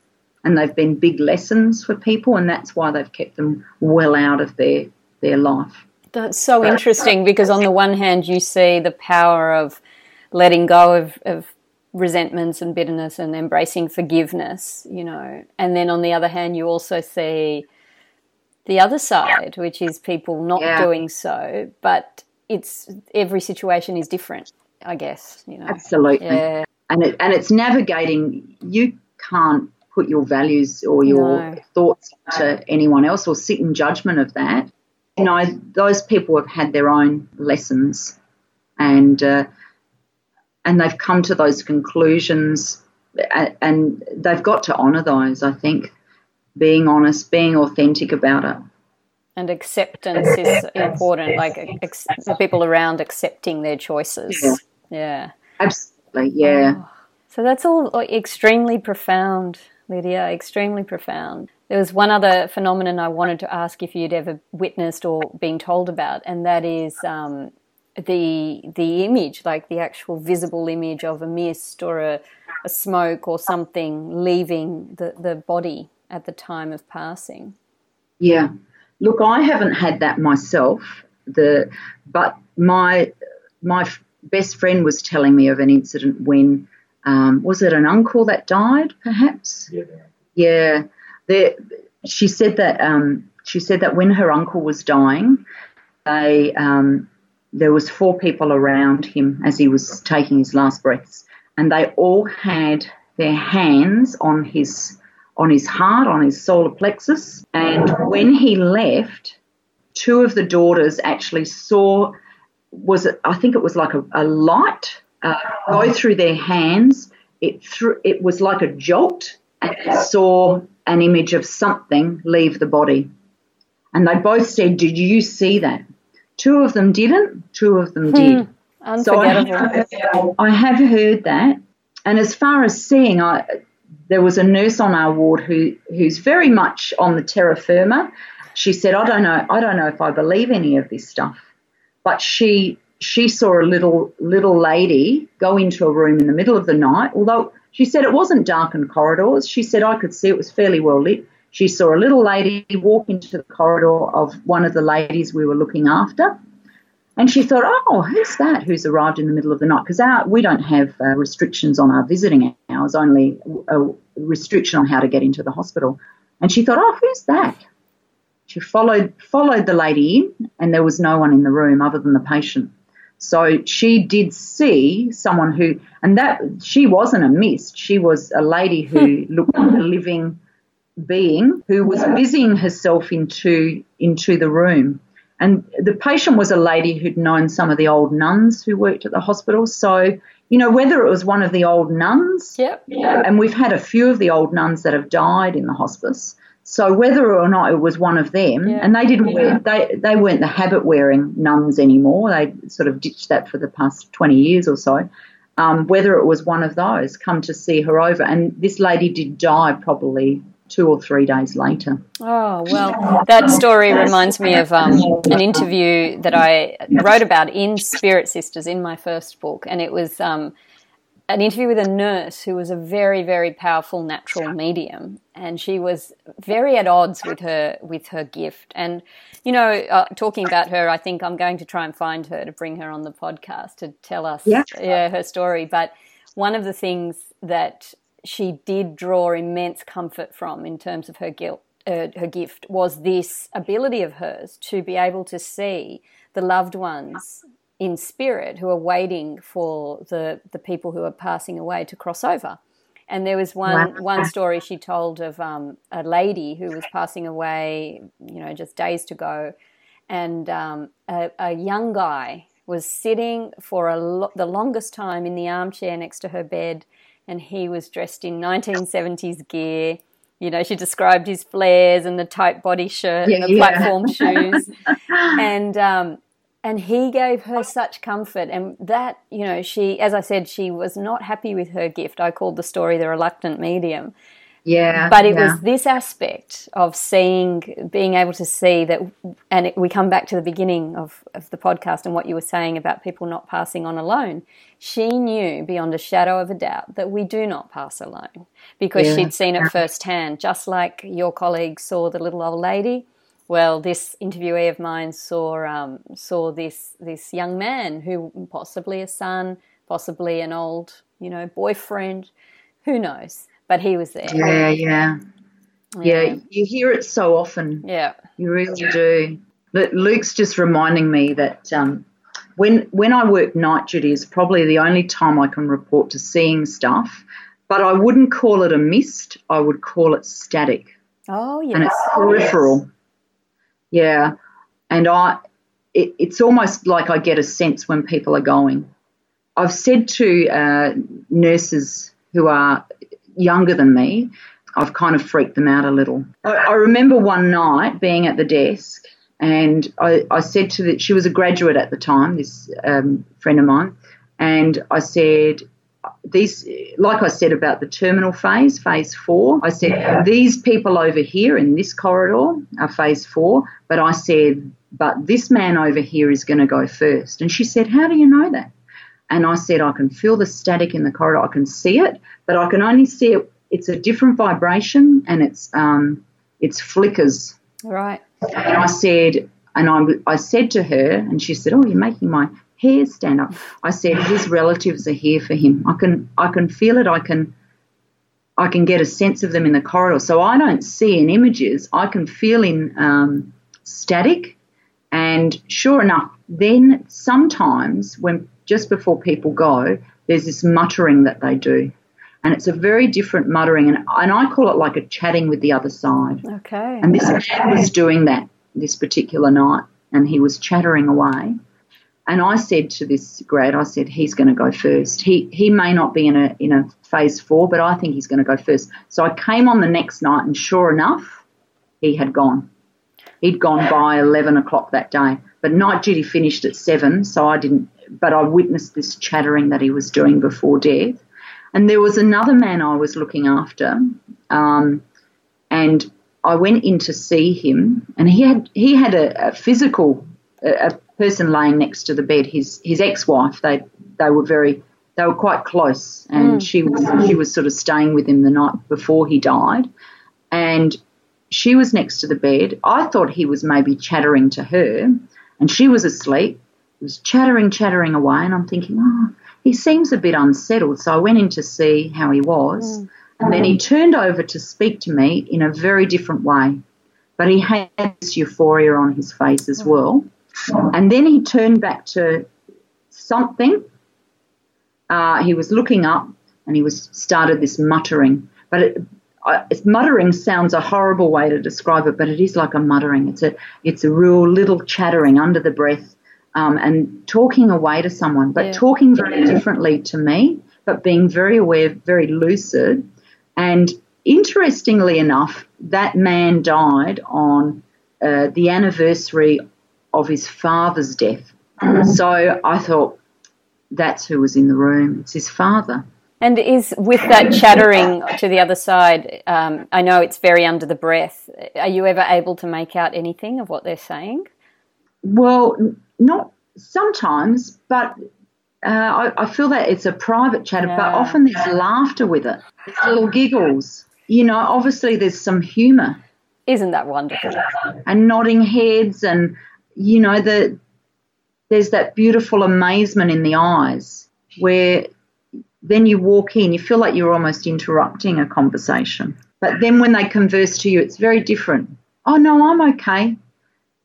and they've been big lessons for people, and that's why they've kept them well out of their their life. That's so interesting because on the one hand, you see the power of letting go of, of resentments and bitterness and embracing forgiveness, you know, and then on the other hand, you also see the other side, which is people not yeah. doing so, but it's every situation is different, I guess, you know. Absolutely. Yeah. And it, and it's navigating you can't put your values or your no. thoughts to anyone else or sit in judgment of that. You know, those people have had their own lessons and uh, and they've come to those conclusions and they've got to honour those, I think, being honest, being authentic about it. And acceptance is important, like ex- the people around accepting their choices. Yeah. yeah. Absolutely, yeah. Oh. So that's all extremely profound. Lydia, extremely profound. There was one other phenomenon I wanted to ask if you'd ever witnessed or been told about, and that is um, the the image, like the actual visible image of a mist or a, a smoke or something leaving the, the body at the time of passing. Yeah, look, I haven't had that myself. The but my my best friend was telling me of an incident when um, was it an uncle that died, perhaps? Yeah. Yeah. There, she said that um, she said that when her uncle was dying, they um, there was four people around him as he was taking his last breaths, and they all had their hands on his on his heart, on his solar plexus. And when he left, two of the daughters actually saw was it, I think it was like a, a light uh, go through their hands. It through, it was like a jolt, and saw an image of something leave the body. And they both said, "Did you see that?" Two of them didn't. Two of them hmm. did. So I have, I have heard that. And as far as seeing, I there was a nurse on our ward who who's very much on the terra firma. She said, "I don't know. I don't know if I believe any of this stuff." But she she saw a little little lady go into a room in the middle of the night. Although she said it wasn't darkened corridors, she said I could see it was fairly well lit. She saw a little lady walk into the corridor of one of the ladies we were looking after. And she thought, oh, who's that who's arrived in the middle of the night? Because we don't have uh, restrictions on our visiting hours, only a restriction on how to get into the hospital. And she thought, oh, who's that? She followed followed the lady in, and there was no one in the room other than the patient. So she did see someone who, and that she wasn't a mist. She was a lady who hmm. looked like a living being who was busying herself into into the room. And the patient was a lady who'd known some of the old nuns who worked at the hospital. So, you know, whether it was one of the old nuns, yep. and we've had a few of the old nuns that have died in the hospice. So whether or not it was one of them, yeah. and they didn't wear, they, they weren't the habit wearing nuns anymore. They sort of ditched that for the past 20 years or so. Um, whether it was one of those come to see her over. And this lady did die probably two or three days later. Oh, well, that story reminds me of um, an interview that I wrote about in Spirit Sisters in my first book. And it was um, an interview with a nurse who was a very, very powerful natural medium. And she was very at odds with her, with her gift. And, you know, uh, talking about her, I think I'm going to try and find her to bring her on the podcast to tell us yeah. yeah her story. But one of the things that she did draw immense comfort from in terms of her guilt, uh, her gift was this ability of hers to be able to see the loved ones in spirit who are waiting for the the people who are passing away to cross over. And there was one wow. one story she told of um, a lady who was passing away, you know, just days to go, and um, a, a, young guy was sitting for lo- the longest time in the armchair next to her bed and he was dressed in 1970s gear. You know, she described his flares and the tight body shirt yeah, and the yeah. platform shoes, and um, and he gave her such comfort. And that, you know, she, as I said, she was not happy with her gift. I called the story the reluctant medium, yeah. But it yeah. was this aspect of seeing, being able to see that, and it, we come back to the beginning of, of the podcast and what you were saying about people not passing on alone. She knew beyond a shadow of a doubt that we do not pass alone because yeah. she'd seen it firsthand, just like your colleague saw the little old lady. Well, this interviewee of mine saw um, saw this this young man who possibly a son, possibly an old you know boyfriend, who knows but he was there. Yeah, yeah, yeah. yeah you hear it so often. Yeah, you really do. But Luke's just reminding me that um, when when I work night duty is probably the only time I can report to seeing stuff. But I wouldn't call it a mist. I would call it static. Oh, yes. And it's peripheral. Yeah. And I, it, it's almost like I get a sense when people are going. I've said to uh, nurses who are younger than me, I've kind of freaked them out a little. I, I remember one night being at the desk and I, I said to the, she was a graduate at the time, this um, friend of mine, and I said, these, like I said about the terminal phase, phase four, I said, these people over here in this corridor are phase four, but I said, but this man over here is going to go first. And she said, how do you know that? And I said, I can feel the static in the corridor. I can see it, but I can only see it. It's a different vibration and it's um, it's flickers. Right. And I said, and I, I said to her, and she said, "Oh, you're making my hair stand up." I said, "His relatives are here for him. I can I can feel it. I can." I can get a sense of them in the corridor. So I don't see in images, I can feel in um, static. And sure enough, then sometimes when just before people go, there's this muttering that they do. And it's a very different muttering, and, and I call it like a chatting with the other side. Okay. And this man was doing that this particular night, and he was chattering away. And I said to this grad, I said, he's going to go first. He he may not be in a in a phase four, but I think he's going to go first. So I came on the next night, and sure enough, he had gone. He'd gone by eleven o'clock that day. But night duty finished at seven, so I didn't but I witnessed this chattering that he was doing before death. And there was another man I was looking after, um, and I went in to see him, and he had he had a, a physical a, a, person laying next to the bed. His his ex wife. They they were very they were quite close, and mm. she was she was sort of staying with him the night before he died, and she was next to the bed. I thought he was maybe chattering to her, and she was asleep He was chattering, chattering away, and I'm thinking, oh, he seems a bit unsettled. So I went in to see how he was, mm. and then he turned over to speak to me in a very different way. But he had this euphoria on his face as well. And then he turned back to something. Uh, he was looking up and he was started this muttering. But it, uh, muttering sounds a horrible way to describe it, but it is like a muttering. It's a it's a real little chattering under the breath um, and talking away to someone, but yeah. talking very differently to me, but being very aware, very lucid. And interestingly enough, that man died on uh, the anniversary of his father's death. So I thought, that's who was in the room. It's his father. And is with that chattering to the other side, um, I know it's very under the breath. Are you ever able to make out anything of what they're saying? Well, not sometimes, but uh, I, I, feel that it's a private chatter, yeah. but often there's laughter with it. There's little giggles. You know, obviously there's some humour. Isn't that wonderful? And nodding heads, and you know the there's that beautiful amazement in the eyes where then you walk in, you feel like you're almost interrupting a conversation. But then when they converse to you, it's very different. Oh, no, I'm okay.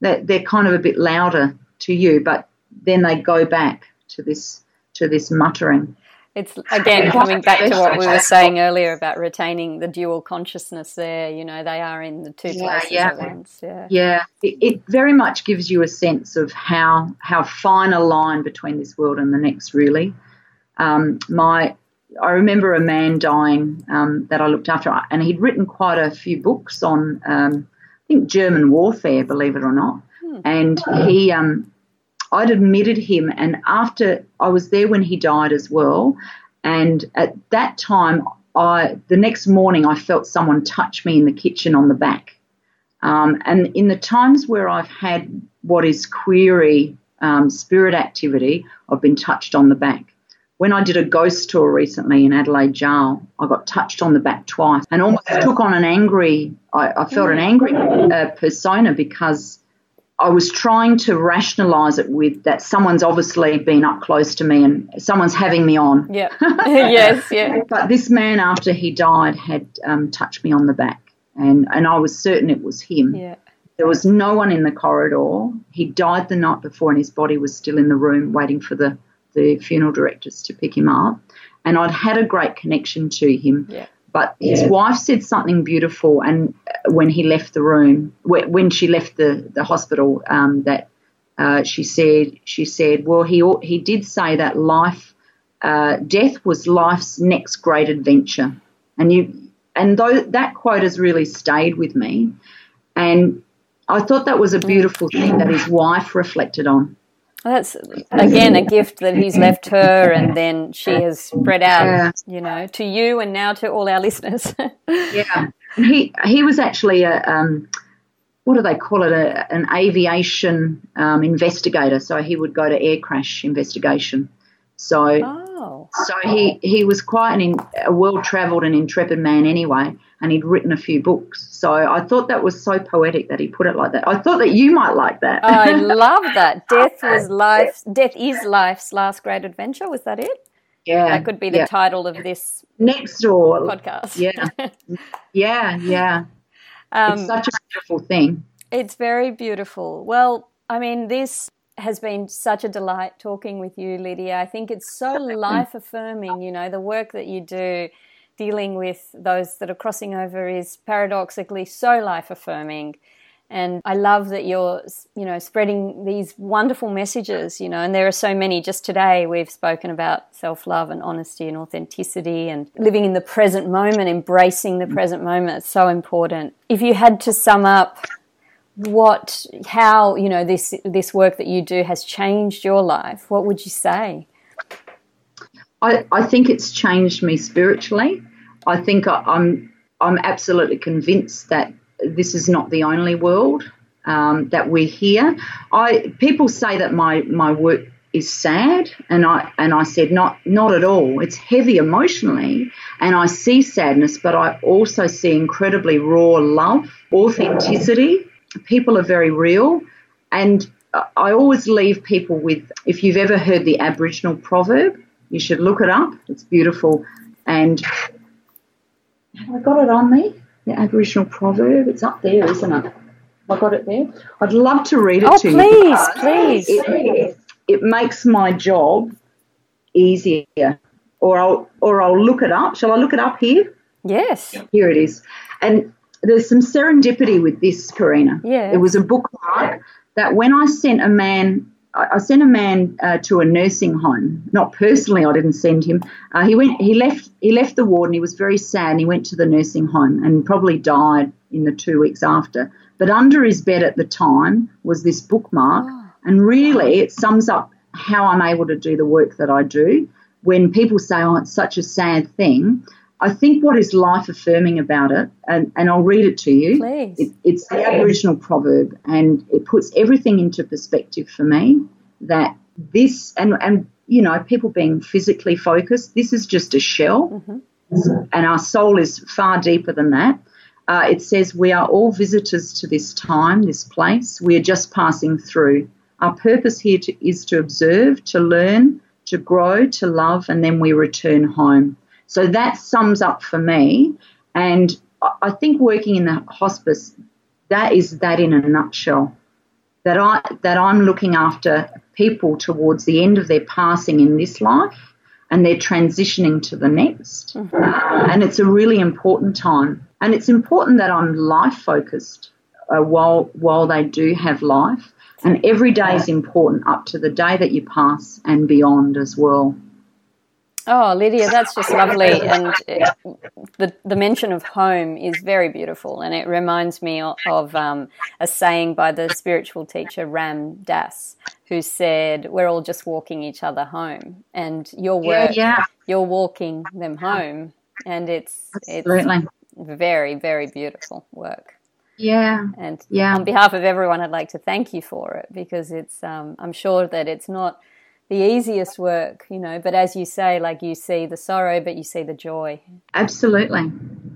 They're, they're kind of a bit louder to you, but then they go back to this to this muttering. It's again coming back to what we were saying earlier about retaining the dual consciousness. There, you know, they are in the two yeah, places yeah. at once. Yeah, yeah. It, it, very much gives you a sense of how how fine a line between this world and the next. Really, um, my I remember a man dying um, that I looked after, and he'd written quite a few books on, um, I think, German warfare, believe it or not. Hmm. And he, um, I'd admitted him, and after I was there when he died as well, and at that time, I the next morning I felt someone touch me in the kitchen on the back, um, and in the times where I've had what is query um, spirit activity, I've been touched on the back. When I did a ghost tour recently in Adelaide Jail, I got touched on the back twice and almost took on an angry. I, I felt an angry uh, persona because I was trying to rationalize it with that someone's obviously been up close to me and someone's having me on. Yeah. yes, yeah. But this man, after he died, had um, touched me on the back, and, and I was certain it was him. Yeah. There was no one in the corridor. He died the night before, and his body was still in the room waiting for the, the funeral directors to pick him up. And I'd had a great connection to him. Yeah. But his wife said something beautiful, and when he left the room, when she left the the hospital, um, that uh, she said she said, well, he he did say that life, uh, death was life's next great adventure, and you and though that quote has really stayed with me, and I thought that was a beautiful thing that his wife reflected on. That's again a gift that he's left her, and then she has spread out, you know, to you and now to all our listeners. yeah, he he was actually a um, what do they call it? A, an aviation um, investigator. So he would go to air crash investigation. So oh. so he he was quite an, a well travelled and intrepid man anyway, and he'd written a few books. So I thought that was so poetic that he put it like that. I thought that you might like that. I love that. Death was life's death is life's last great adventure. Was that it? Yeah, that could be the yeah. title of this next door podcast. Yeah, yeah, yeah. Um, it's such a beautiful thing. It's very beautiful. Well, I mean, this has been such a delight talking with you, Lydia. I think it's so life affirming, you know, the work that you do dealing with those that are crossing over is paradoxically so life affirming. And I love that you're, you know, spreading these wonderful messages, you know, and there are so many. Just today, we've spoken about self love and honesty and authenticity and living in the present moment, embracing the mm. present moment. It's so important. If you had to sum up what how you know this this work that you do has changed your life what would you say i i think it's changed me spiritually. I think i'm i'm absolutely convinced that this is not the only world um, that we're here. I people say that my my work is sad and i and i said not not at all. It's heavy emotionally and i see sadness but i also see incredibly raw love authenticity. People are very real. And I always leave people with if you've ever heard the Aboriginal proverb, you should look it up. It's beautiful. And have I got it on me? The Aboriginal proverb. It's up there, isn't it? I got it there. I'd love to read it oh, to please, you. Please, please. it makes my job easier. Or I'll or I'll look it up. Shall I look it up here? Yes. Here it is. And there's some serendipity with this, Karina. Yeah. It was a bookmark that when I sent a man, I sent a man uh, to a nursing home. Not personally, I didn't send him. Uh, he went. He left. He left the ward, and he was very sad. And he went to the nursing home, and probably died in the two weeks after. But under his bed at the time was this bookmark, oh. and really, it sums up how I'm able to do the work that I do. When people say, "Oh, it's such a sad thing," I think what is life affirming about it, and, and I'll read it to you. It, it's the Aboriginal proverb, and it puts everything into perspective for me. That this, and, and you know, people being physically focused, this is just a shell, mm-hmm. and our soul is far deeper than that. Uh, it says, We are all visitors to this time, this place. We are just passing through. Our purpose here to, is to observe, to learn, to grow, to love, and then we return home. So that sums up for me. And I think working in the hospice, that is that in a nutshell. That I that I'm looking after people towards the end of their passing in this life and they're transitioning to the next. Mm-hmm. And it's a really important time. And it's important that I'm life focused uh, while while they do have life. And every day is important up to the day that you pass and beyond as well. Oh, Lydia, that's just lovely. And it, the, the mention of home is very beautiful. And it reminds me of, of um, a saying by the spiritual teacher Ram Dass, who said, We're all just walking each other home. And your work, yeah, yeah. you're walking them home. And it's, Absolutely. it's very, very beautiful work. Yeah. And yeah. on behalf of everyone, I'd like to thank you for it because it's, um, I'm sure that it's not the easiest work, you know, but as you say, like you see the sorrow, but you see the joy. Absolutely.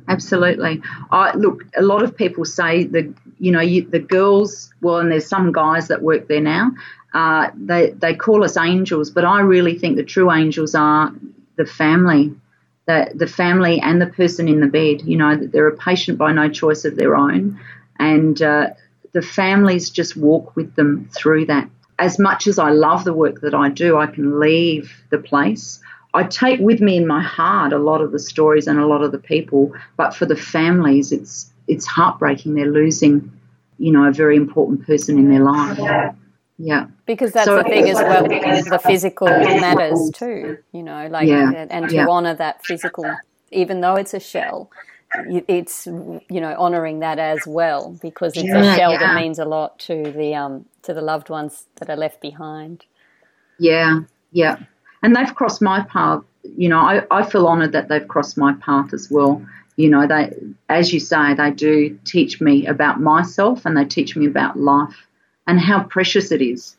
Absolutely. I look, a lot of people say the, you know, you, the girls, well, and there's some guys that work there now, uh, they, they call us angels, but I really think the true angels are the family, the, the family and the person in the bed. You know, that they're a patient by no choice of their own. And uh, the families just walk with them through that as much as I love the work that I do, I can leave the place. I take with me in my heart a lot of the stories and a lot of the people, but for the families, it's it's heartbreaking. They're losing, you know, a very important person in their life. Yeah. Because that's so, the thing as well. The physical matters too. You know, like yeah, and to yeah. honour that physical, even though it's a shell, it's you know honoring that as well because it's yeah, a shell yeah. that means a lot to the um to the loved ones that are left behind. Yeah. Yeah. And they've crossed my path you know i, I feel honored that they've crossed my path as well. You know they as you say they do teach me about myself and they teach me about life and how precious it is.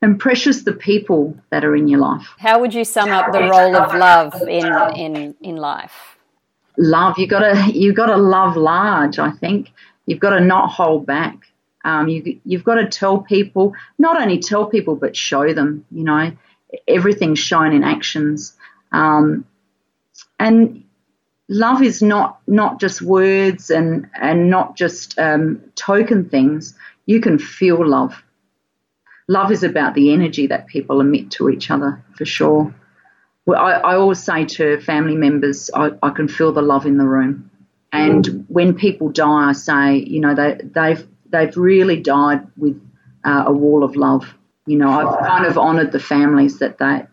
And precious the people that are in your life. How would you sum up the role of love in in in life love. You gotta you gotta love large. I think you've got to not hold back. Um, you you've got to tell people, not only tell people but show them. You know, everything's shown in actions. Um, and love is not not just words and and not just um, token things. You can feel love. Love is about the energy that people emit to each other, for sure I, I, always say to family members, I, I, can feel the love in the room. And mm. when people die, I say, you know, they, they've they've really died with uh, a wall of love. You know, I've kind of honoured the families that they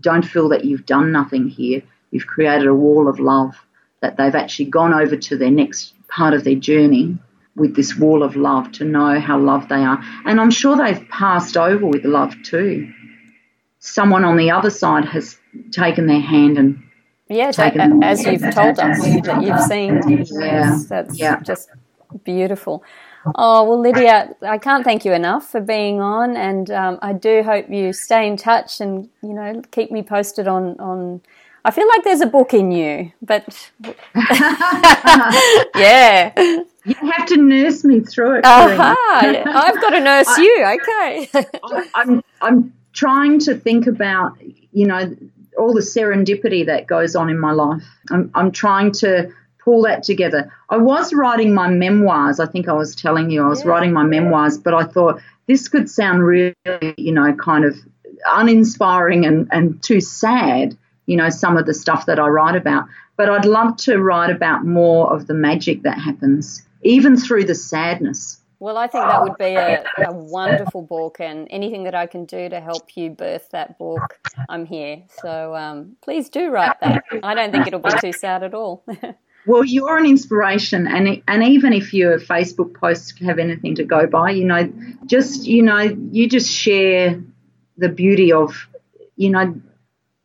don't feel that you've done nothing here. You've created a wall of love that they've actually gone over to their next part of their journey with this wall of love to know how loved they are. And I'm sure they've passed over with love too. Someone on the other side has taken their hand and yes, as you've told us that you've seen. Yeah, that's yeah. just beautiful. Oh well, Lydia, I can't thank you enough for being on, and um, I do hope you stay in touch and you know keep me posted on on. I feel like there's a book in you, but yeah. You have to nurse me through it. Uh-huh. I've got to nurse I, you. Okay. I, I'm I'm trying to think about you know all the serendipity that goes on in my life. I'm, I'm trying to pull that together. I was writing my memoirs. I think I was telling you I was yeah. writing my memoirs, but I thought this could sound really, you know, kind of uninspiring and, and too sad, you know, some of the stuff that I write about. But I'd love to write about more of the magic that happens, even through the sadness. Well, I think that would be a, a, wonderful book, and anything that I can do to help you birth that book, I'm here. So um, please do write that. I don't think it'll be too sad at all. well, you're an inspiration, and and even if your Facebook posts have anything to go by, you know, just you know, you just share the beauty of, you know,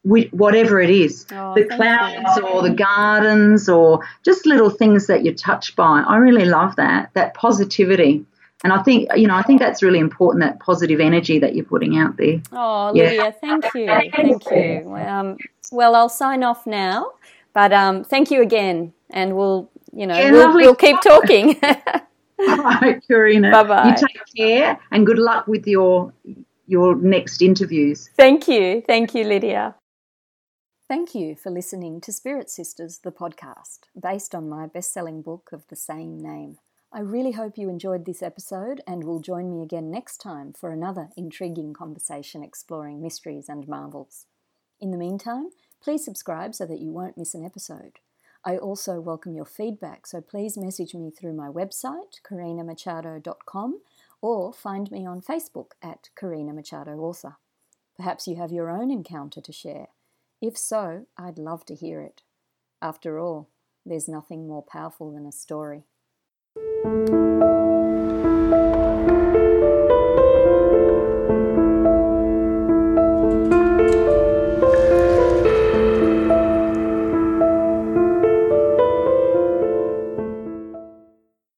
whatever it is oh, the clouds you. or the gardens or just little things that you're touched by i really love that that positivity and i think you know i think that's really important that positive energy that you're putting out there. Oh yeah. lydia thank you. Thank you. Um, well i'll sign off now but um, thank you again. And we'll you know yeah, we'll, we'll keep talking. All right karina. Bye-bye. You take care and good luck with your your next interviews. Thank you. Thank you lydia. Thank you for listening to Spirit Sisters, the podcast, based on my best selling book of the same name. I really hope you enjoyed this episode and will join me again next time for another intriguing conversation exploring mysteries and marvels. In the meantime, please subscribe so that you won't miss an episode. I also welcome your feedback, so please message me through my website, karinamachado.com, or find me on Facebook at Karina Machado Author. Perhaps you have your own encounter to share if so, I'd love to hear it. After all, there's nothing more powerful than a story.